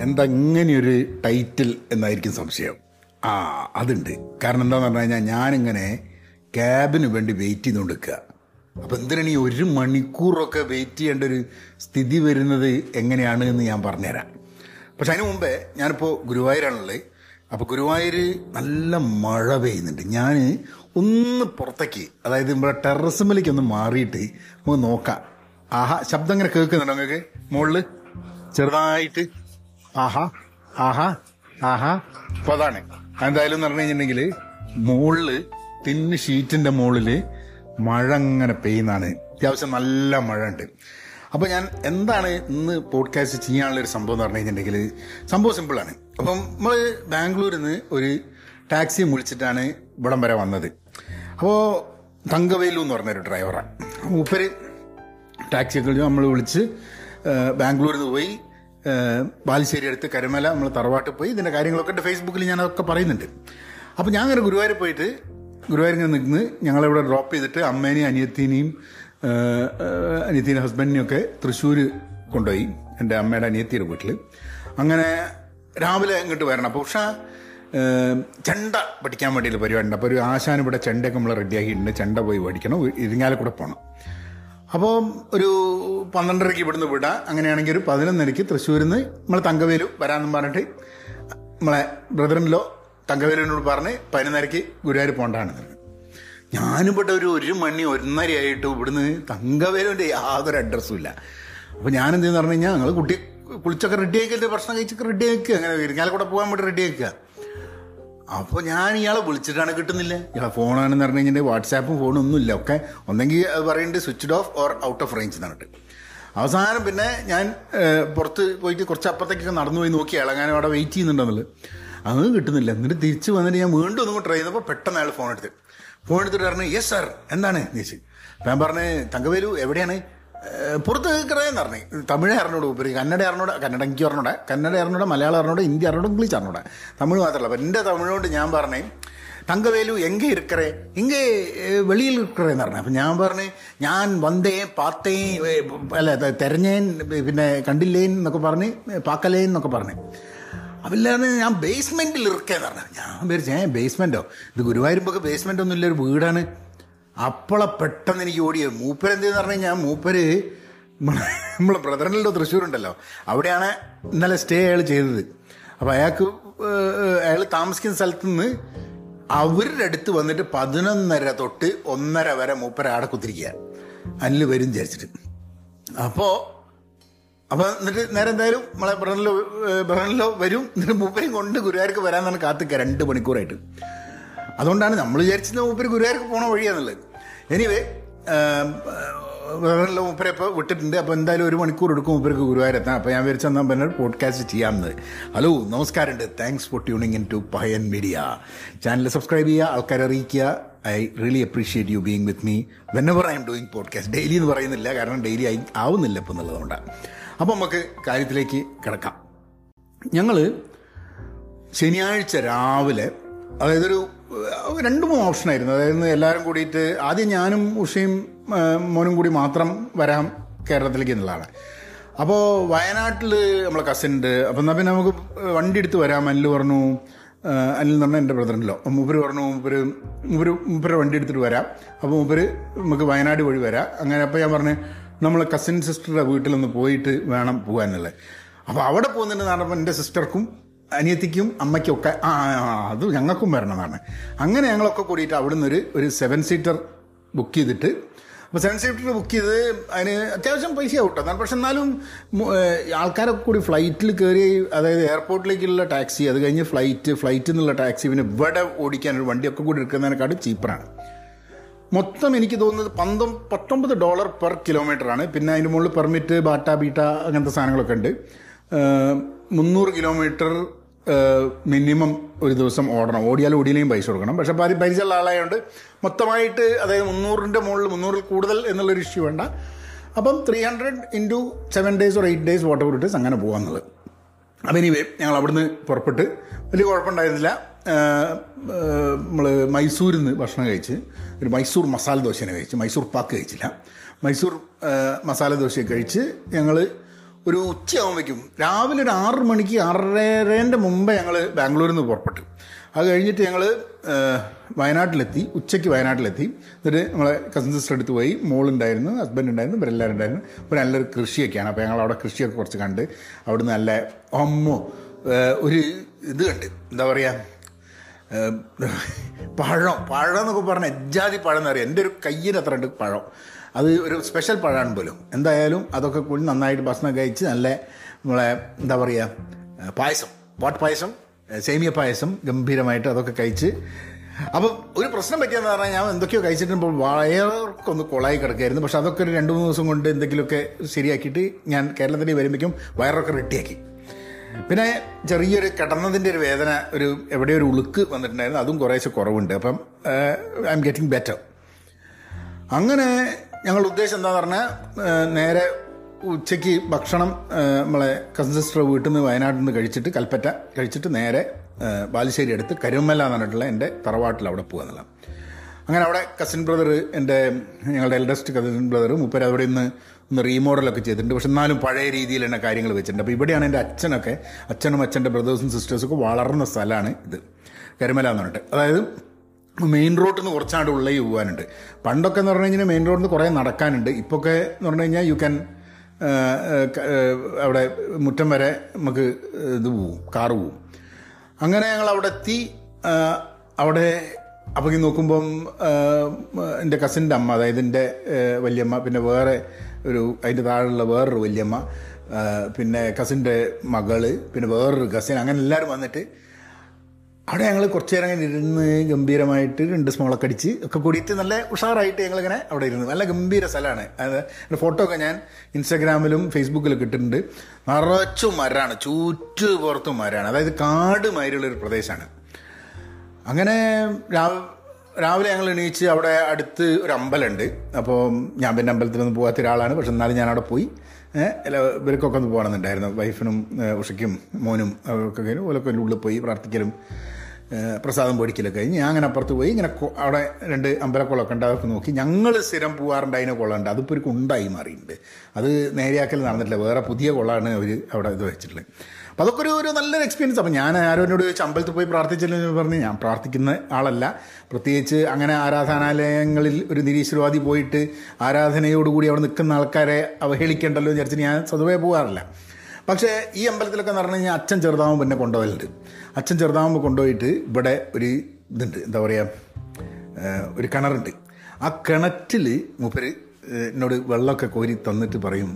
എന്താ ഇങ്ങനെയൊരു ടൈറ്റിൽ എന്നായിരിക്കും സംശയം. ആ അതുണ്ട്. കാരണം എന്താന്ന് പറഞ്ഞു കഴിഞ്ഞാൽ ഞാനിങ്ങനെ ക്യാബിന് വേണ്ടി വെയിറ്റ് ചെയ്തുകൊണ്ട് നിൽക്കുക അപ്പം എന്തിനാണ് ഈ ഒരു മണിക്കൂറൊക്കെ വെയിറ്റ് ചെയ്യേണ്ട ഒരു സ്ഥിതി വരുന്നത് എങ്ങനെയാണ് എന്ന് ഞാൻ പറഞ്ഞുതരാം. പക്ഷെ അതിന് മുമ്പേ ഞാനിപ്പോൾ ഗുരുവായൂരാണുള്ളത്. അപ്പോൾ ഗുരുവായൂർ നല്ല മഴ പെയ്യുന്നുണ്ട്. ഞാൻ ഒന്ന് പുറത്തേക്ക് അതായത് നമ്മുടെ ടെറസുമലേക്ക് ഒന്ന് മാറിയിട്ട് നമുക്ക് നോക്കാം. ആഹാ ശബ്ദം ഇങ്ങനെ കേൾക്കുന്നുണ്ടോ നിങ്ങൾക്ക് മുകളിൽ ചെറുതായിട്ട് ആഹാ ആഹാ ആഹാ. അപ്പൊ അതാണ്. എന്തായാലും പറഞ്ഞു കഴിഞ്ഞിട്ടുണ്ടെങ്കിൽ മുകളിൽ തിന്ന് ഷീറ്റിന്റെ മുകളിൽ മഴ അങ്ങനെ പെയ്യുന്നതാണ്. അത്യാവശ്യം നല്ല മഴ ഉണ്ട്. അപ്പൊ ഞാൻ എന്താണ് ഇന്ന് പോഡ്കാസ്റ്റ് ചെയ്യാനുള്ള ഒരു സംഭവം എന്ന് പറഞ്ഞു കഴിഞ്ഞിട്ടുണ്ടെങ്കിൽ സംഭവം സിമ്പിളാണ് അപ്പം നമ്മൾ ബാംഗ്ലൂരിൽ നിന്ന് ഒരു ടാക്സി വിളിച്ചിട്ടാണ് ഇവിടം വരെ വന്നത്. അപ്പോൾ തങ്കവേലു എന്ന് പറഞ്ഞൊരു ഡ്രൈവറാണ് മൂപ്പര് ടാക്സിയൊക്കെ നമ്മൾ വിളിച്ച് ബാംഗ്ലൂരിൽ നിന്ന് പോയി. ബാലുശ്ശേരി അടുത്ത് കരമല നമ്മൾ തറവാട്ടിൽ പോയി ഇതിന്റെ കാര്യങ്ങളൊക്കെ ഉണ്ട് ഫേസ്ബുക്കിൽ ഞാൻ അതൊക്കെ പറയുന്നുണ്ട്. അപ്പോൾ ഞാൻ അങ്ങനെ ഗുരുവായൂർ പോയിട്ട് ഗുരുവായൂർ ഇങ്ങനെ നിന്ന് ഞങ്ങളിവിടെ ഡ്രോപ്പ് ചെയ്തിട്ട് അമ്മേനെയും അനിയത്തിനെയും അനിയത്തിന്റെ ഹസ്ബൻഡിനെയും ഒക്കെ തൃശ്ശൂർ കൊണ്ടുപോയി. എന്റെ അമ്മയുടെ അനിയത്തിയുടെ വീട്ടിൽ അങ്ങനെ രാവിലെ ഇങ്ങോട്ട് വരണം. അപ്പോൾ പക്ഷേ ചെണ്ട പഠിക്കാൻ വേണ്ടിയുള്ള പരിപാടിയുണ്ട്. അപ്പോൾ ഒരു ആശാൻ ഇവിടെ ചെണ്ടയൊക്കെ നമ്മൾ റെഡിയാക്കിയിട്ടുണ്ട് ചെണ്ട പോയി പഠിക്കണം ഇരിങ്ങാലക്കൂടെ പോകണം അപ്പോൾ ഒരു പന്ത്രണ്ടരയ്ക്ക് ഇവിടുന്ന് വിടാം. അങ്ങനെയാണെങ്കിൽ ഒരു പതിനൊന്നരയ്ക്ക് തൃശ്ശൂരിൽ നിന്ന് നമ്മളെ തങ്കവേലു വരാമെന്നും പറഞ്ഞിട്ട് നമ്മളെ ബ്രദറിനിലോ തങ്കവേലുവിനോട് പറഞ്ഞ് പതിനൊന്നരയ്ക്ക് ഗുരുവായൂർ പോകേണ്ടതാണ് ഞാനും പെട്ട ഒരു ഒരു മണി ഒന്നരയായിട്ട് ഇവിടുന്ന് തങ്കവേലുവിന്റെ യാതൊരു അഡ്രസ്സും ഇല്ല. അപ്പോൾ ഞാൻ എന്തെന്ന് പറഞ്ഞു കഴിഞ്ഞാൽ ഞങ്ങൾ കുട്ടി കുളിച്ചൊക്കെ റെഡി ആക്കിയിട്ട് ഭക്ഷണം കഴിച്ചൊക്കെ റെഡി ആക്കുക അങ്ങനെ ഇരിങ്ങാലെ കൂടെ പോകാൻ വേണ്ടി റെഡി ആക്കുക. അപ്പോൾ ഞാൻ ഇയാളെ വിളിച്ചിട്ടാണ് കിട്ടുന്നില്ല. ഇയാളെ ഫോണാണെന്ന് പറഞ്ഞു കഴിഞ്ഞാൽ വാട്സാപ്പും ഫോണും ഒന്നുമില്ല. ഒക്കെ ഒന്നെങ്കിൽ അത് പറയുന്നുണ്ട് switched off or out of range എന്നിട്ട് അവസാനം പിന്നെ ഞാൻ പുറത്ത് പോയിട്ട് കുറച്ച് അപ്പുറത്തേക്കൊക്കെ നടന്നു പോയി നോക്കി ഇളങ്ങാനും അവിടെ വെയിറ്റ് ചെയ്യുന്നുണ്ടെന്നുള്ളത്. അത് കിട്ടുന്നില്ല. എന്നിട്ട് തിരിച്ച് വന്നിട്ട് ഞാൻ വീണ്ടും ഒന്നും ട്രൈ ചെയ്തപ്പോൾ പെട്ടെന്ന് അയാൾ ഫോൺ എടുത്ത്. ഫോൺ എടുത്തിട്ട് പറഞ്ഞു യെസ് സാർ എന്താണ്? എന്ന് ഞാൻ പറഞ്ഞു തങ്കവേലു എവിടെയാണ്? പുറത്ത് കുറേന്ന് പറഞ്ഞു. തമിഴ് അറിഞ്ഞൂടെ ഉപരി കന്നഡ അറിഞ്ഞൂടെ കന്നഡ എനിക്ക് അറിഞ്ഞൂടെ കന്നഡ അറിഞ്ഞൂടെ മലയാളം അറിഞ്ഞൂടെ ഹിന്ദി അറിഞ്ഞൂടെ ഇംഗ്ലീഷ് അറിഞ്ഞൂടെ തമിഴ് മാത്രമല്ല അപ്പം എന്റെ തമിഴോട് ഞാൻ പറഞ്ഞേ തങ്കവേലു എങ്കെ ഇരിക്കറേ ഇങ്ങേ വെളിയിൽ ഇരിക്കറേന്ന് പറഞ്ഞു. അപ്പം ഞാൻ പറഞ്ഞു ഞാൻ വന്നേ പാത്തേ അല്ല തെരഞ്ഞേൻ പിന്നെ കണ്ടില്ലേൻ എന്നൊക്കെ പറഞ്ഞ് പാക്കലേൻ എന്നൊക്കെ പറഞ്ഞു. അപ്പില്ലാന്ന് ഞാൻ ബേസ്മെന്റിൽ ഇരിക്കേന്ന് പറഞ്ഞു. ഞാൻ വിചാരിച്ചേ ബേസ്മെന്റോ ഇത് ഗുരുവായൂരുമ്പോൾ ബേസ്മെന്റ് ഒന്നുമില്ല ഒരു വീടാണ്. അപ്പോളെ പെട്ടെന്ന് എനിക്ക് ഓടിയത്. മൂപ്പര് എന്തെന്ന് പറഞ്ഞു കഴിഞ്ഞാൽ മൂപ്പര് നമ്മളെ ബ്രദറിനല്ലോ തൃശ്ശൂരുണ്ടല്ലോ. അവിടെയാണ് ഇന്നലെ സ്റ്റേ അയാൾ ചെയ്തത്. അപ്പോൾ അയാൾക്ക് അയാൾ താമസിക്കുന്ന സ്ഥലത്ത് നിന്ന് അവരുടെ അടുത്ത് വന്നിട്ട് പതിനൊന്നര തൊട്ട് ഒന്നര വരെ മൂപ്പര ആടെ കുത്തിരിക്കുക അല്ല വരും വിചാരിച്ചിട്ട്. അപ്പോൾ അപ്പൊ എന്നിട്ട് നേരെ എന്തായാലും നമ്മളെ ബ്രഹ്നിലോ ബ്രഹ്നിലോ വരും. എന്നിട്ട് മൂപ്പരെയും കൊണ്ട് ഗുരുവായൂർക്ക് വരാന്നാണ് കാത്തിക്ക രണ്ട് മണിക്കൂറായിട്ട്. അതുകൊണ്ടാണ് നമ്മൾ വിചാരിച്ചത് മൂപ്പര് ഗുരുവായൂർക്ക് പോണ വഴിയാന്നുള്ളത്. എനിവേ വേറെ മൂപ്പരെ ഇപ്പോൾ വിട്ടിട്ടുണ്ട്. അപ്പോൾ എന്തായാലും ഒരു മണിക്കൂർ എടുക്കും മൂപ്പർക്ക് ഗുരുവായൂർ എത്താൻ അപ്പോൾ ഞാൻ വിചാരിച്ചു എന്നാൽ പിന്നെ പോഡ്കാസ്റ്റ് ചെയ്യാമെന്ന്. ഹലോ നമസ്കാരമുണ്ട്. Thanks for tuning in to Payan media channel subscribe ചെയ്യുക ആൾക്കാരെ അറിയിക്കുക. I really appreciate you being with me whenever I am doing podcast daily എന്ന് പറയുന്നില്ല കാരണം ഡെയിലി ആയി ആവുന്നില്ല ഇപ്പം എന്നുള്ളതുകൊണ്ടാണ് അപ്പോൾ നമുക്ക് കാര്യത്തിലേക്ക് കിടക്കാം. ഞങ്ങൾ ശനിയാഴ്ച രാവിലെ അതായത് ഒരു ഏഹ്, രണ്ട് മൂന്ന് ഓപ്ഷനായിരുന്നു അതായത് എല്ലാവരും കൂടിയിട്ട് ആദ്യം ഞാനും ഉഷയും മോനും കൂടി മാത്രം വരാം കേരളത്തിലേക്ക് എന്നുള്ളതാണ്. അപ്പോൾ വയനാട്ടിൽ നമ്മളെ കസിൻ ഉണ്ട്. അപ്പം എന്നാൽ പിന്നെ നമുക്ക് വണ്ടി എടുത്ത് വരാം. അനിൽ പറഞ്ഞു അനിൽ എന്ന് പറഞ്ഞാൽ എന്റെ ബ്രദറിനല്ലോ മൂപ്പര് പറഞ്ഞു മൂപ്പര് മൂപ്പര് മൂപ്പരെ വണ്ടി എടുത്തിട്ട് വരാം. അപ്പോൾ മൂപ്പര് നമുക്ക് വയനാട് വഴി വരാം. അങ്ങനെ അപ്പോൾ ഞാൻ പറഞ്ഞു നമ്മൾ കസിൻ സിസ്റ്ററുടെ വീട്ടിലൊന്ന് പോയിട്ട് വേണം പോകാനുള്ളത് അപ്പോൾ അവിടെ പോകുന്നുണ്ടെന്ന് പറഞ്ഞപ്പോൾ എന്റെ സിസ്റ്റർക്കും അനിയത്തിക്കും അമ്മയ്ക്കും ഒക്കെ ആ അത് ഞങ്ങൾക്കും വരണമെന്നാണ് അങ്ങനെ ഞങ്ങളൊക്കെ കൂടിയിട്ട് അവിടുന്ന് ഒരു ഒരു സെവൻ സീറ്റർ ബുക്ക് ചെയ്തിട്ട് അപ്പോൾ സെവൻ സീറ്റർ ബുക്ക് ചെയ്ത് അതിന് അത്യാവശ്യം പൈസ ആവട്ടെ എന്നാൽ പക്ഷെ എന്നാലും ആൾക്കാരൊക്കെ കൂടി ഫ്ലൈറ്റിൽ കയറി അതായത് എയർപോർട്ടിലേക്കുള്ള ടാക്സി അത് കഴിഞ്ഞ് ഫ്ലൈറ്റ് ഫ്ലൈറ്റിൽ നിന്നുള്ള ടാക്സി പിന്നെ ഇവിടെ ഓടിക്കാൻ ഒരു വണ്ടിയൊക്കെ കൂടി എടുക്കുന്നതിനെക്കാട്ടും ചീപ്പറാണ് മൊത്തം എനിക്ക് തോന്നുന്നത് പന്തൊ പത്തൊമ്പത് ഡോളർ പെർ കിലോമീറ്റർ ആണ്. പിന്നെ അതിന്റെ മുകളിൽ പെർമിറ്റ് ബാറ്റ ബീട്ട അങ്ങനത്തെ സാധനങ്ങളൊക്കെ ഉണ്ട്. മുന്നൂറ് കിലോമീറ്റർ മിനിമം ഒരു ദിവസം ഓടണം. ഓടിയാൽ ഓടിയില്ലെങ്കിൽ പൈസ കൊടുക്കണം. പക്ഷെ പരി പരിചയമുള്ള ആളായതുകൊണ്ട് മൊത്തമായിട്ട് അതായത് മുന്നൂറിന്റെ മുകളിൽ മുന്നൂറിൽ കൂടുതൽ എന്നുള്ളൊരു ഇഷ്യൂ വേണ്ട. അപ്പം three hundred into seven days or eight days water ഇട്ട് അങ്ങനെ പോകാമെന്നുള്ളത് അപ്പം ഇനി ഞങ്ങൾ അവിടുന്ന് പുറപ്പെട്ട് വലിയ കുഴപ്പമുണ്ടായിരുന്നില്ല. നമ്മൾ മൈസൂരിൽ നിന്ന് ഭക്ഷണം കഴിച്ച് ഒരു മൈസൂർ മസാല ദോശനെ കഴിച്ച് മൈസൂർ പാക്ക് കഴിച്ചില്ല. മൈസൂർ മസാല ദോശ കഴിച്ച് ഞങ്ങൾ ഒരു ഉച്ചയാകുമ്പോഴേക്കും രാവിലെ ഒരു ആറ് മണിക്ക് ആറരേന്റെ മുമ്പേ ഞങ്ങൾ ബാംഗ്ലൂരിൽ നിന്ന് പുറപ്പെട്ടു. അത് കഴിഞ്ഞിട്ട് ഞങ്ങൾ വയനാട്ടിലെത്തി. ഉച്ചയ്ക്ക് വയനാട്ടിലെത്തി. എന്നിട്ട് നമ്മളെ കസിൻ സിസ്റ്റർ എടുത്ത് പോയി. മോളുണ്ടായിരുന്നു ഹസ്ബൻഡ് ഉണ്ടായിരുന്നു ഇവരെല്ലാവരും ഉണ്ടായിരുന്നു ഒരു നല്ലൊരു കൃഷിയൊക്കെയാണ്. അപ്പോൾ ഞങ്ങൾ അവിടെ കൃഷിയൊക്കെ കുറച്ച് കണ്ട് അവിടുന്ന് നല്ല അമ്മോ ഒരു ഇത് കണ്ട്. എന്താ പറയുക പഴം. പഴം എന്നൊക്കെ പറഞ്ഞാൽ എജ്ജാതി പഴം എന്ന് പറയാം എന്റെ ഒരു കയ്യിൽ അത്ര ഉണ്ട് പഴം. അത് ഒരു സ്പെഷ്യൽ പഴമാണ് പോലും. എന്തായാലും അതൊക്കെ കൂടി നന്നായിട്ട് ഭക്ഷണം കഴിച്ച് നല്ല നമ്മളെ എന്താ പറയുക പായസം. വാട്ട് പായസം? സേമിയ പായസം ഗംഭീരമായിട്ട് അതൊക്കെ കഴിച്ച്. അപ്പം ഒരു പ്രശ്നം പറ്റിയെന്ന് പറഞ്ഞാൽ ഞാൻ എന്തൊക്കെയോ കഴിച്ചിട്ടുമ്പോൾ വയർക്കൊന്ന് കൊളായി കിടക്കായിരുന്നു. പക്ഷെ അതൊക്കെ ഒരു രണ്ട് മൂന്ന് ദിവസം കൊണ്ട് എന്തെങ്കിലുമൊക്കെ ശരിയാക്കിയിട്ട് ഞാൻ കേരളത്തിൽ വരുമ്പോഴേക്കും വയറൊക്കെ റെഡിയാക്കി. പിന്നെ ചെറിയൊരു കിടന്നതിന്റെ ഒരു വേദന ഒരു എവിടെയോ ഒരു ഉളുക്ക് വന്നിട്ടുണ്ടായിരുന്നു. അതും കുറേശ്ശെ കുറവുണ്ട്. അപ്പം ഐ എം ഗെറ്റിംഗ് ബെറ്റർ അങ്ങനെ ഞങ്ങൾ ഉദ്ദേശം എന്താന്ന് പറഞ്ഞാൽ നേരെ ഉച്ചയ്ക്ക് ഭക്ഷണം നമ്മളെ കസിൻ സിസ്റ്റർ വീട്ടിൽ നിന്ന് വയനാട്ടിൽ നിന്ന് കഴിച്ചിട്ട് കൽപ്പറ്റ കഴിച്ചിട്ട് നേരെ ബാലുശ്ശേരി അടുത്ത് കരുമല്ല എന്ന് പറഞ്ഞിട്ടുള്ള എന്റെ തറവാട്ടിൽ അവിടെ പോകുക എന്നുള്ളത് അങ്ങനെ അവിടെ കസിൻ ബ്രദർ എന്റെ ഞങ്ങളുടെ എൽഡസ്റ്റ് കസിൻ ബ്രദർ മുപ്പര് അവിടെ നിന്ന് ഒന്ന് റീമോഡലൊക്കെ ചെയ്തിട്ടുണ്ട്. പക്ഷെ എന്നാലും പഴയ രീതിയിൽ തന്നെ കാര്യങ്ങൾ വെച്ചിട്ടുണ്ട്. അപ്പോൾ ഇവിടെയാണ് എന്റെ അച്ഛനൊക്കെ അച്ഛനും അച്ഛന്റെ ബ്രദേഴ്സും സിസ്റ്റേഴ്സും ഒക്കെ വളർന്ന സ്ഥലമാണ് ഇത്. കരുമല എന്ന് പറഞ്ഞിട്ട്. അതായത് മെയിൻ റോഡിൽ നിന്ന് കുറച്ചാണ്ട് ഉള്ളിൽ പോകാനുണ്ട് പണ്ടൊക്കെ എന്ന് പറഞ്ഞു കഴിഞ്ഞാൽ മെയിൻ റോഡിൽ നിന്ന് കുറേ നടക്കാനുണ്ട്. ഇപ്പോഴൊക്കെ എന്ന് പറഞ്ഞു കഴിഞ്ഞാൽ യു ക്യാൻ അവിടെ മുറ്റം വരെ നമുക്ക് ഇത് പോവും കാറ് പോവും. അങ്ങനെ ഞങ്ങൾ അവിടെ എത്തി. അവിടെ അപ്പോൾ ഈ നോക്കുമ്പം എന്റെ കസിന്റെ അമ്മ അതായത് എന്റെ വല്യമ്മ പിന്നെ വേറെ ഒരു അതിന്റെ താഴെയുള്ള വേറൊരു വല്യമ്മ പിന്നെ കസിന്റെ മകൾ പിന്നെ വേറൊരു കസിൻ അങ്ങനെ എല്ലാവരും വന്നിട്ട് അവിടെ ഞങ്ങൾ കുറച്ച് നേരം അങ്ങനെ ഇരുന്ന് ഗംഭീരമായിട്ട് രണ്ട് സ്മോളൊക്കെ അടിച്ച് ഒക്കെ കൂടിയിട്ട് നല്ല ഉഷാറായിട്ട് ഞങ്ങളിങ്ങനെ അവിടെ ഇരുന്നു. നല്ല ഗംഭീര സ്ഥലമാണ്. അതായത് ഫോട്ടോ ഒക്കെ ഞാൻ ഇൻസ്റ്റാഗ്രാമിലും ഫേസ്ബുക്കിലും ഇട്ടിട്ടുണ്ട്. നിറച്ചും മരമാണ്. ചുറ്റു പുറത്തും മരമാണ്. അതായത് കാട് മാതിരിയുള്ളൊരു പ്രദേശമാണ്. അങ്ങനെ രാവ് രാവിലെ ഞങ്ങൾ എണീച്ച് അവിടെ അടുത്ത് ഒരു അമ്പലമുണ്ട്. അപ്പോൾ ഞാൻ പിന്നെ അമ്പലത്തിലൊന്നും പോകാത്ത ഒരാളാണ്. പക്ഷെ എന്നാലും ഞാൻ അവിടെ പോയി ഇവർക്കൊക്കെ ഒന്ന് പോകണമെന്നുണ്ടായിരുന്നു. വൈഫിനും ഉഷയ്ക്കും മോനും ഒക്കെ ഓലൊക്കെ ഉള്ളിൽ പോയി പ്രാർത്ഥിക്കലും പ്രസാദം പൊടിക്കലൊക്കെ കഴിഞ്ഞ് ഞാൻ അങ്ങനെ അപ്പുറത്ത് പോയി. ഇങ്ങനെ അവിടെ രണ്ട് അമ്പലക്കുളമൊക്കെ ഉണ്ട് അതൊക്കെ നോക്കി. ഞങ്ങൾ സ്ഥിരം പോകാറുണ്ട് അതിന് കുളമുണ്ട്. അതിപ്പോൾ ഒരു കുണ്ടായി മാറിയിട്ടുണ്ട്. അത് നേരെയാക്കൽ നടന്നിട്ടില്ല. വേറെ പുതിയ കുളമാണ് അവർ അവിടെ ഇത് വെച്ചിട്ടുള്ളത്. അപ്പോൾ അതൊക്കെ ഒരു ഒരു നല്ലൊരു എക്സ്പീരിയൻസ് അപ്പം ഞാൻ ആരോനോട് അമ്പലത്തിൽ പോയി പ്രാർത്ഥിച്ചില്ലെന്ന് പറഞ്ഞ് ഞാൻ പ്രാർത്ഥിക്കുന്ന ആളല്ല. പ്രത്യേകിച്ച് അങ്ങനെ ആരാധനാലയങ്ങളിൽ ഒരു നിരീശ്വരവാദി പോയിട്ട് ആരാധനയോടുകൂടി അവിടെ നിൽക്കുന്ന ആൾക്കാരെ അവഹേളിക്കേണ്ടല്ലോ എന്ന് വിചാരിച്ചിട്ട് ഞാൻ സ്വതവേ പോകാറില്ല പക്ഷേ ഈ അമ്പലത്തിലൊക്കെ എന്ന് പറഞ്ഞു കഴിഞ്ഞാൽ അച്ഛൻ ചെറുതാവുമ്പോൾ പിന്നെ കൊണ്ടുപോകലുണ്ട്. അച്ഛൻ ചെറുതാവുമ്പോൾ കൊണ്ടുപോയിട്ട് ഇവിടെ ഒരു ഇതുണ്ട്. എന്താ പറയുക ഒരു കിണറുണ്ട്. ആ കിണറ്റിൽ മൂപ്പര് എന്നോട് വെള്ളമൊക്കെ കോരി തന്നിട്ട് പറയും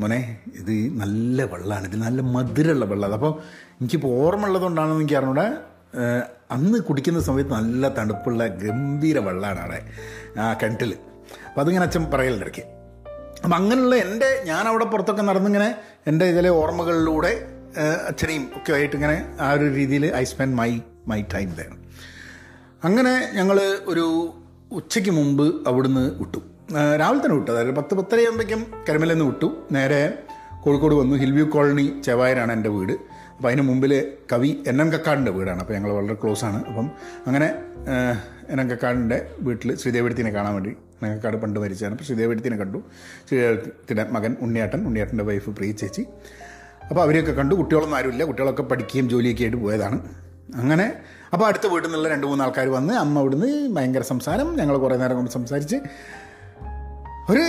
മോനെ ഇത് നല്ല വെള്ളമാണ് ഇത് നല്ല മധുരമുള്ള വെള്ളം. അപ്പോൾ എനിക്കിപ്പോൾ ഓർമ്മ ഉള്ളതുകൊണ്ടാണെന്ന് എനിക്ക് അറിഞ്ഞൂടെ. അന്ന് കുടിക്കുന്ന സമയത്ത് നല്ല തണുപ്പുള്ള ഗംഭീര വെള്ളമാണ് അവിടെ ആ കിണറ്റിൽ അപ്പോൾ അതിങ്ങനെ അച്ഛൻ പറയലിടയ്ക്ക് അപ്പം അങ്ങനെയുള്ള എന്റെ ഞാൻ അവിടെ പുറത്തൊക്കെ നടന്നിങ്ങനെ എന്റെ ചില ഓർമ്മകളിലൂടെ അച്ഛനെയും ഒക്കെ ആയിട്ട് ഇങ്ങനെ ആ ഒരു രീതിയിൽ I spend my my time there അങ്ങനെ ഞങ്ങൾ ഒരു ഉച്ചയ്ക്ക് മുമ്പ് അവിടുന്ന് വിട്ടു. രാവിലെ തന്നെ വിട്ടു. അതായത് പത്ത് പത്തരയാകുമ്പോഴേക്കും കരിമലയിൽ നിന്ന് വിട്ടു. നേരെ കോഴിക്കോട് വന്നു. ഹിൽവ്യൂ കോളനി ചെവായരാണ് എന്റെ വീട്. അപ്പോൾ അതിന് മുമ്പിൽ കവി എൻ എം കക്കാടിന്റെ വീടാണ്. അപ്പോൾ ഞങ്ങൾ വളരെ ക്ലോസ് ആണ്. അപ്പം അങ്ങനെ എൻ എം കക്കാടിന്റെ വീട്ടിൽ ശ്രീദേവിടത്തിനെ കാണാൻ വേണ്ടി കക്കാട് പണ്ട് മരിച്ചാണ് അപ്പോൾ ശ്രീദേവിടത്തിനെ കണ്ടു. ശ്രീദേവിടത്തിന്റെ മകൻ ഉണ്ണിയാട്ടൻ ഉണ്ണിയേട്ടന്റെ വൈഫ് പ്രിയ ചേച്ചി. അപ്പോൾ അവരെയൊക്കെ കണ്ടു. കുട്ടികളൊന്നും ആരുമില്ല. കുട്ടികളൊക്കെ പഠിക്കുകയും ജോലിയൊക്കെ ആയിട്ട് പോയതാണ്. അങ്ങനെ അപ്പോൾ അടുത്ത വീട്ടിൽ നിന്നുള്ള രണ്ട് മൂന്ന് ആൾക്കാർ വന്ന് അമ്മ അവിടുന്ന് ഭയങ്കര സംസാരം ഞങ്ങൾ കുറേ നേരം കൊണ്ട് സംസാരിച്ച്. ഒരു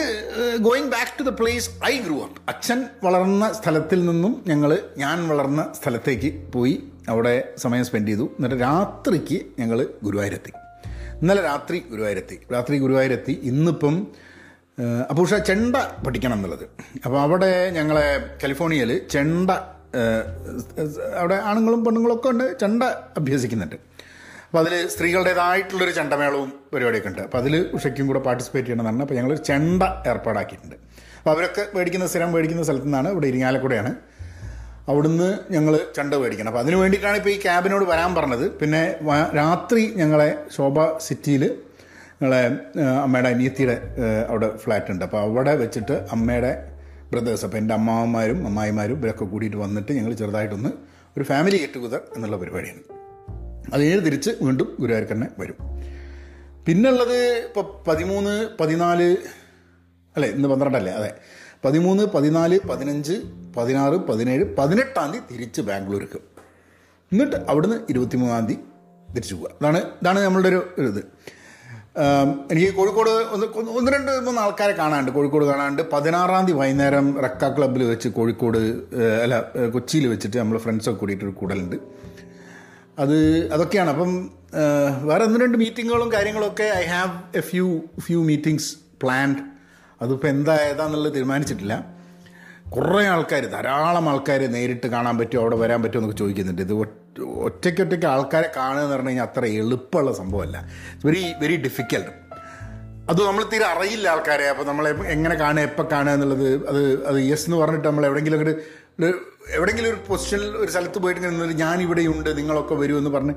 going back to the place I grew up അച്ഛൻ വളർന്ന സ്ഥലത്തിൽ നിന്നും ഞങ്ങൾ ഞാൻ വളർന്ന സ്ഥലത്തേക്ക് പോയി. അവിടെ സമയം സ്പെൻഡ് ചെയ്തു. എന്നിട്ട് രാത്രിക്ക് ഞങ്ങൾ ഗുരുവായൂരെത്തി. ഇന്നലെ രാത്രി ഗുരുവായൂരെത്തി. രാത്രി ഗുരുവായൂരെത്തി. ഇന്നിപ്പം അപ്പോൾ പക്ഷേ ചെണ്ട പഠിക്കണം എന്നുള്ളത്. അപ്പോൾ അവിടെ ഞങ്ങളെ കാലിഫോർണിയയിൽ ചെണ്ട അവിടെ ആണുങ്ങളും പെണ്ണുങ്ങളും ഒക്കെ ഉണ്ട് ചെണ്ട അഭ്യസിക്കുന്നുണ്ട്. അപ്പോൾ അതിൽ സ്ത്രീകളുടേതായിട്ടുള്ളൊരു ചെണ്ടമേളവും പരിപാടിയൊക്കെ ഉണ്ട്. അപ്പോൾ അതിൽ ഉഷയ്ക്കും കൂടെ പാർട്ടിസിപ്പേറ്റ് ചെയ്യണമെന്നാണ്. അപ്പോൾ ഞങ്ങൾ ചെണ്ട ഏർപ്പാടാക്കിയിട്ടുണ്ട്. അപ്പോൾ അവരൊക്കെ മേടിക്കുന്ന സ്ഥിരം മേടിക്കുന്ന സ്ഥലത്തു നിന്നാണ് ഇവിടെ ഇരിങ്ങാലക്കുടയാണ്. അവിടുന്ന് ഞങ്ങൾ ചണ്ട മേടിക്കണം. അപ്പോൾ അതിന് വേണ്ടിയിട്ടാണ് ഇപ്പോൾ ഈ ക്യാബിനോട് വരാൻ പറഞ്ഞത്. പിന്നെ രാത്രി ഞങ്ങളെ ശോഭ സിറ്റിയിൽ ഞങ്ങളെ അമ്മയുടെ അനിയത്തിയുടെ അവിടെ ഫ്ലാറ്റ് ഉണ്ട്. അപ്പോൾ അവിടെ വെച്ചിട്ട് അമ്മയുടെ ബ്രദേഴ്സ് അപ്പോൾ എന്റെ അമ്മാവന്മാരും അമ്മായിമാരും ഇവരൊക്കെ കൂടിയിട്ട് വന്നിട്ട് ഞങ്ങൾ ചെറുതായിട്ടൊന്ന് ഒരു ഫാമിലി ഗെറ്റ് ടുഗദർ എന്നുള്ള പരിപാടിയാണ്. അത് കഴിഞ്ഞ് തിരിച്ച് വീണ്ടും ഗുരുവായൂർ തന്നെ വരും. പിന്നുള്ളത് ഇപ്പോൾ പതിമൂന്ന് പതിനാല് അല്ലേ ഇന്ന് പന്ത്രണ്ടല്ലേ? അതെ. പതിമൂന്ന് പതിനാല് പതിനഞ്ച് പതിനാറ് പതിനേഴ് പതിനെട്ടാം തീയതി തിരിച്ച് ബാംഗ്ലൂർക്ക്. എന്നിട്ട് അവിടുന്ന് ഇരുപത്തിമൂന്നാം തീയതി തിരിച്ചു പോവുക. അതാണ് ഇതാണ് നമ്മളുടെ ഒരു ഇത്. എനിക്ക് കോഴിക്കോട് ഒന്ന് ഒന്ന് രണ്ട് മൂന്ന് ആൾക്കാരെ കാണാനുണ്ട്. കോഴിക്കോട് കാണാനുണ്ട്. പതിനാറാം തീയതി വൈകുന്നേരം റക്ക ക്ലബ്ബിൽ വെച്ച് കോഴിക്കോട് അല്ല കൊച്ചിയിൽ വെച്ചിട്ട് നമ്മൾ ഫ്രണ്ട്സൊക്കെ കൂടിയിട്ട് ഒരു കൂടലുണ്ട്. അത് അതൊക്കെയാണ്. അപ്പം വേറെ ഒന്ന് രണ്ട് മീറ്റിങ്ങുകളും കാര്യങ്ങളൊക്കെ I have a few few meetings planned അതിപ്പോൾ എന്താ ഏതാന്നുള്ളത് തീരുമാനിച്ചിട്ടില്ല. കുറേ ആൾക്കാർ ധാരാളം ആൾക്കാർ നേരിട്ട് കാണാൻ പറ്റുമോ അവിടെ വരാൻ പറ്റുമോ എന്നൊക്കെ ചോദിക്കുന്നുണ്ട്. ഇത് ഒറ്റയ്ക്ക് ഒറ്റയ്ക്കൊറ്റയ്ക്ക് ആൾക്കാരെ കാണുക എന്ന് പറഞ്ഞു കഴിഞ്ഞാൽ അത്ര എളുപ്പമുള്ള സംഭവമല്ല. Very very difficult. അത് നമ്മൾ തീരെ അറിയില്ല ആൾക്കാരെ. അപ്പോൾ നമ്മളെ എങ്ങനെ കാണുക എപ്പോൾ കാണുക എന്നുള്ളത് അത് അത് യെസ് എന്ന് പറഞ്ഞിട്ട് നമ്മൾ എവിടെയെങ്കിലും ഒരു- എവിടെയെങ്കിലും ഒരു പൊസിഷനിൽ ഒരു സ്ഥലത്ത് പോയിട്ട് ഞാൻ ഇവിടെയുണ്ട് നിങ്ങളൊക്കെ വരുമെന്ന് പറഞ്ഞ്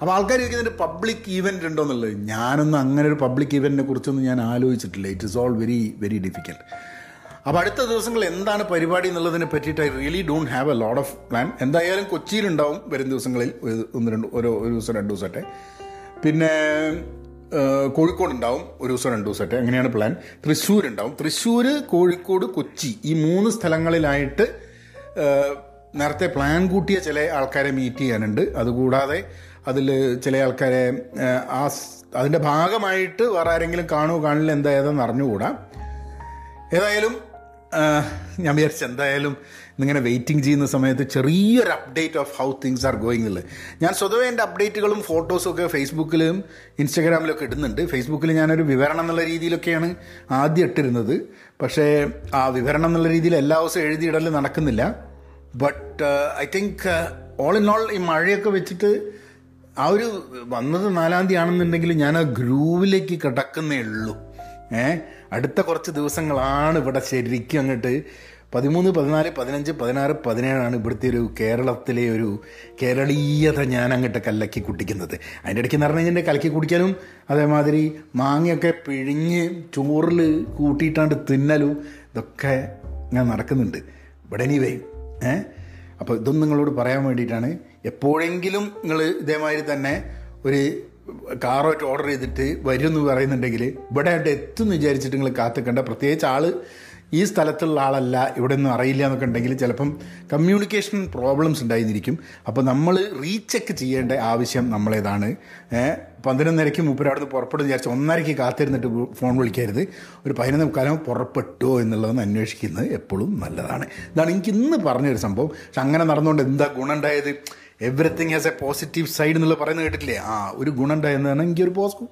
അപ്പോൾ ആൾക്കാർ ചോദിക്കുന്നുണ്ട് പബ്ലിക് ഈവന്റ് ഉണ്ടോ എന്നുള്ളത്. ഞാനൊന്നും അങ്ങനെ ഒരു പബ്ലിക് ഈവന്റിനെ കുറിച്ചൊന്നും ഞാൻ ആലോചിച്ചിട്ടില്ല. It is all very very difficult അപ്പോൾ അടുത്ത ദിവസങ്ങൾ എന്താണ് പരിപാടി എന്നുള്ളതിനെ പറ്റിയിട്ട് I really don't have a load of plan എന്തായാലും കൊച്ചിയിലുണ്ടാവും വരും ദിവസങ്ങളിൽ. ഒന്ന് രണ്ട് ഓരോ ഒരു ദിവസം രണ്ട് ദിവസമായിട്ട്. പിന്നെ കോഴിക്കോടുണ്ടാവും ഒരു ദിവസം രണ്ട് ദിവസമായിട്ട്. അങ്ങനെയാണ് പ്ലാൻ തൃശ്ശൂർ ഉണ്ടാവും തൃശ്ശൂർ കോഴിക്കോട് കൊച്ചി ഈ മൂന്ന് സ്ഥലങ്ങളിലായിട്ട് നേരത്തെ പ്ലാൻ കൂട്ടിയ ചില ആൾക്കാരെ മീറ്റ് ചെയ്യാനുണ്ട്. അതുകൂടാതെ അതിൽ ചില ആൾക്കാരെ ആ അതിന്റെ ഭാഗമായിട്ട് വേറെ ആരെങ്കിലും കാണുമോ കാണില്ല എന്താ ഏതെന്ന് അറിഞ്ഞുകൂടാ. ഏതായാലും ഞാൻ വിചാരിച്ചു എന്തായാലും ഇന്നിങ്ങനെ വെയിറ്റിംഗ് ചെയ്യുന്ന സമയത്ത് ചെറിയൊരു update of how things are going ഉള്ളത് ഞാൻ സ്വതവേ എന്റെ അപ്ഡേറ്റുകളും ഫോട്ടോസും ഒക്കെ ഫേസ്ബുക്കിലും ഇൻസ്റ്റാഗ്രാമിലും ഒക്കെ ഇടുന്നുണ്ട്. ഫേസ്ബുക്കിൽ ഞാനൊരു വിവരണം എന്നുള്ള രീതിയിലൊക്കെയാണ് ആദ്യം ഇട്ടിരുന്നത്. പക്ഷേ ആ വിവരണം എന്നുള്ള രീതിയിൽ എല്ലാ ദിവസവും എഴുതിയിടൽ നടക്കുന്നില്ല. But I think all in all ഈ മഴയൊക്കെ വെച്ചിട്ട് ആ ഒരു വന്നത് നാലാം തീയതി ആണെന്നുണ്ടെങ്കിൽ ഞാൻ ആ ഗ്രൂവിലേക്ക് കിടക്കുന്നേ ഉള്ളൂ. ഏ? അടുത്ത കുറച്ച് ദിവസങ്ങളാണ് ഇവിടെ ശരിക്കും അങ്ങോട്ട് പതിമൂന്ന് പതിനാല് പതിനഞ്ച് പതിനാറ് പതിനേഴാണ് ഇവിടുത്തെ ഒരു കേരളത്തിലെ ഒരു കേരളീയത ഞാൻ അങ്ങോട്ട് കലക്കി കുട്ടിക്കുന്നത്. അതിന്റെ ഇടയ്ക്ക് എന്ന് പറഞ്ഞു കഴിഞ്ഞാൽ കലക്കി കുടിക്കാനും അതേമാതിരി മാങ്ങയൊക്കെ പിഴിഞ്ഞ് ചോറിൽ കൂട്ടിയിട്ടാണ്ട് തിന്നലും ഇതൊക്കെ ഞാൻ നടക്കുന്നുണ്ട്. ഇവിടെ എനിവേ ഏഹ് അപ്പോൾ ഇതൊന്നും നിങ്ങളോട് പറയാൻ വേണ്ടിയിട്ടാണ് എപ്പോഴെങ്കിലും നിങ്ങൾ ഇതേമാതിരി തന്നെ ഒരു കാറോട്ട് ഓർഡർ ചെയ്തിട്ട് വരും എന്ന് പറയുന്നുണ്ടെങ്കിൽ ഇവിടെ ആയിട്ട് എത്തും എന്ന് വിചാരിച്ചിട്ട് നിങ്ങൾ കാത്തിക്കണ്ട. പ്രത്യേകിച്ച് ആൾ ഈ സ്ഥലത്തുള്ള ആളല്ല ഇവിടെ ഒന്നും അറിയില്ല എന്നൊക്കെ ഉണ്ടെങ്കിൽ ചിലപ്പം കമ്മ്യൂണിക്കേഷൻ പ്രോബ്ലംസ് ഉണ്ടായിരിക്കും. അപ്പോൾ നമ്മൾ റീചെക്ക് ചെയ്യേണ്ട ആവശ്യം നമ്മളേതാണ്. പതിനൊന്നരയ്ക്ക് മൂപ്പര് അവിടെ നിന്ന് പുറപ്പെടും വിചാരിച്ച് ഒന്നരയ്ക്ക് കാത്തിരുന്നിട്ട് ഫോൺ വിളിക്കരുത്. ഒരു പതിനൊന്ന് മുക്കാലം പുറപ്പെട്ടോ എന്നുള്ളതെന്ന് അന്വേഷിക്കുന്നത് എപ്പോഴും നല്ലതാണ്. ഇതാണ് എനിക്ക് ഇന്ന് പറഞ്ഞൊരു സംഭവം. പക്ഷെ അങ്ങനെ നടന്നുകൊണ്ട് എന്താ ഗുണമുണ്ടായത് everything has a positive side എന്നുള്ള പറയുന്നത് കേട്ടിട്ടില്ലേ? ആ ഒരു ഗുണം ഉണ്ടായെന്നാണ് എനിക്ക് ഒരു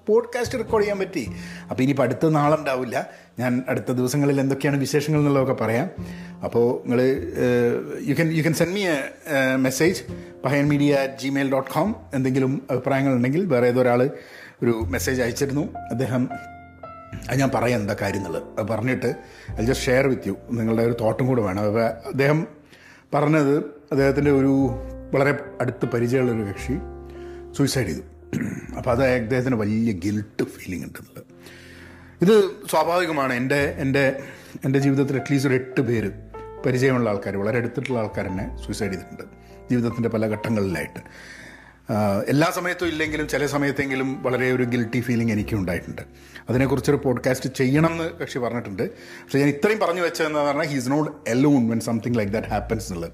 പോഡ്കാസ്റ്റ് റെക്കോർഡ് ചെയ്യാൻ പറ്റി. അപ്പോൾ ഇനിയിപ്പോൾ അടുത്ത നാളുണ്ടാവില്ല. ഞാൻ അടുത്ത ദിവസങ്ങളിൽ എന്തൊക്കെയാണ് വിശേഷങ്ങൾ എന്നുള്ളതൊക്കെ പറയാം. അപ്പോൾ നിങ്ങൾ you can you can send me a message Pahayan media at Gmail dot com എന്തെങ്കിലും അഭിപ്രായങ്ങളുണ്ടെങ്കിൽ വേറെ ഏതോ ഒരാൾ ഒരു മെസ്സേജ് അയച്ചിരുന്നു. അദ്ദേഹം അത് ഞാൻ പറയാം എന്താ കാര്യം എന്നുള്ളത്. അത് പറഞ്ഞിട്ട് അത് ജസ്റ്റ് ഷെയർ വിത്ത് യു നിങ്ങളുടെ ഒരു തോട്ടും കൂടെ വേണം. അപ്പോൾ അദ്ദേഹം പറഞ്ഞത് അദ്ദേഹത്തിന്റെ ഒരു വളരെ അടുത്ത് പരിചയമുള്ളൊരു കക്ഷി സൂയിസൈഡ് ചെയ്തു. അപ്പോൾ അത് അദ്ദേഹത്തിന് വലിയ ഗിൽട്ട് ഫീലിംഗ് ഉണ്ടെന്നുള്ളത്. ഇത് സ്വാഭാവികമാണ്. എന്റെ എന്റെ എന്റെ ജീവിതത്തിൽ അറ്റ്ലീസ്റ്റ് ഒരു എട്ട് പേര് പരിചയമുള്ള ആൾക്കാർ വളരെ അടുത്തിട്ടുള്ള ആൾക്കാർ തന്നെ സൂയിസൈഡ് ചെയ്തിട്ടുണ്ട്. ജീവിതത്തിന്റെ പല ഘട്ടങ്ങളിലായിട്ട്. എല്ലാ സമയത്തും ഇല്ലെങ്കിലും ചില സമയത്തെങ്കിലും വളരെ ഒരു ഗിൽട്ടി ഫീലിംഗ് എനിക്ക് ഉണ്ടായിട്ടുണ്ട്. അതിനെക്കുറിച്ചൊരു പോഡ്കാസ്റ്റ് ചെയ്യണം എന്ന് കക്ഷി പറഞ്ഞിട്ടുണ്ട്. പക്ഷേ ഞാൻ ഇത്രയും പറഞ്ഞു വെച്ചതെന്ന് പറഞ്ഞാൽ he's not alone when something like that happens എന്നുള്ളത്.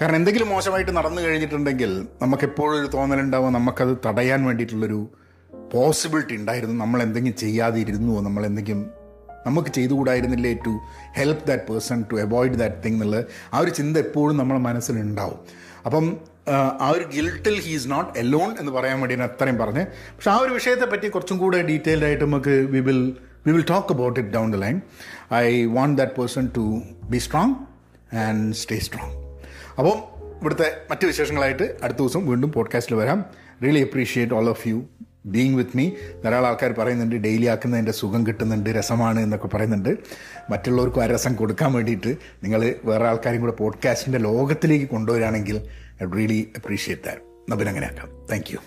കാരണം എന്തെങ്കിലും മോശമായിട്ട് നടന്നു കഴിഞ്ഞിട്ടുണ്ടെങ്കിൽ നമുക്ക് എപ്പോഴും ഒരു തോന്നലുണ്ടാവും. നമുക്കത് തടയാൻ വേണ്ടിയിട്ടുള്ളൊരു പോസിബിലിറ്റി ഉണ്ടായിരുന്നു. നമ്മൾ എന്തെങ്കിലും ചെയ്യാതിരുന്നുവോ? നമ്മൾ എന്തെങ്കിലും നമുക്ക് ചെയ്തുകൂടായിരുന്നില്ലേ to help that person to avoid that thing എന്നുള്ളത് ആ ഒരു ചിന്ത എപ്പോഴും നമ്മുടെ മനസ്സിലുണ്ടാവും. അപ്പം ആ ഒരു ഗിൽട്ടിൽ ഹീ ഈസ് നോട്ട് എലോൺ എന്ന് പറയാൻ വേണ്ടി ഞാൻ അത്രയും പറഞ്ഞ്. പക്ഷെ ആ ഒരു വിഷയത്തെ പറ്റി കുറച്ചും കൂടെ ഡീറ്റെയിൽഡ് ആയിട്ട് നമുക്ക് we will we will talk about it down the line I want that person to be strong and stay strong അപ്പം ഇവിടുത്തെ മറ്റ് വിശേഷങ്ങളായിട്ട് അടുത്ത ദിവസം വീണ്ടും പോഡ്കാസ്റ്റിൽ വരാം. Really appreciate all of you being with me ധാരാളം ആൾക്കാർ പറയുന്നുണ്ട് ഡെയിലി ആക്കുന്നതിന്റെ സുഖം കിട്ടുന്നുണ്ട് രസമാണ് എന്നൊക്കെ പറയുന്നുണ്ട്. മറ്റുള്ളവർക്കും ആ രസം കൊടുക്കാൻ വേണ്ടിയിട്ട് നിങ്ങൾ വേറെ ആൾക്കാരും കൂടെ പോഡ്കാസ്റ്റിന്റെ ലോകത്തിലേക്ക് കൊണ്ടുവരികയാണെങ്കിൽ ഐ റിയലി അപ്രീഷിയേറ്റ് ദാറ്റ് അപ്പം അങ്ങനെ ആക്കാം താങ്ക് യു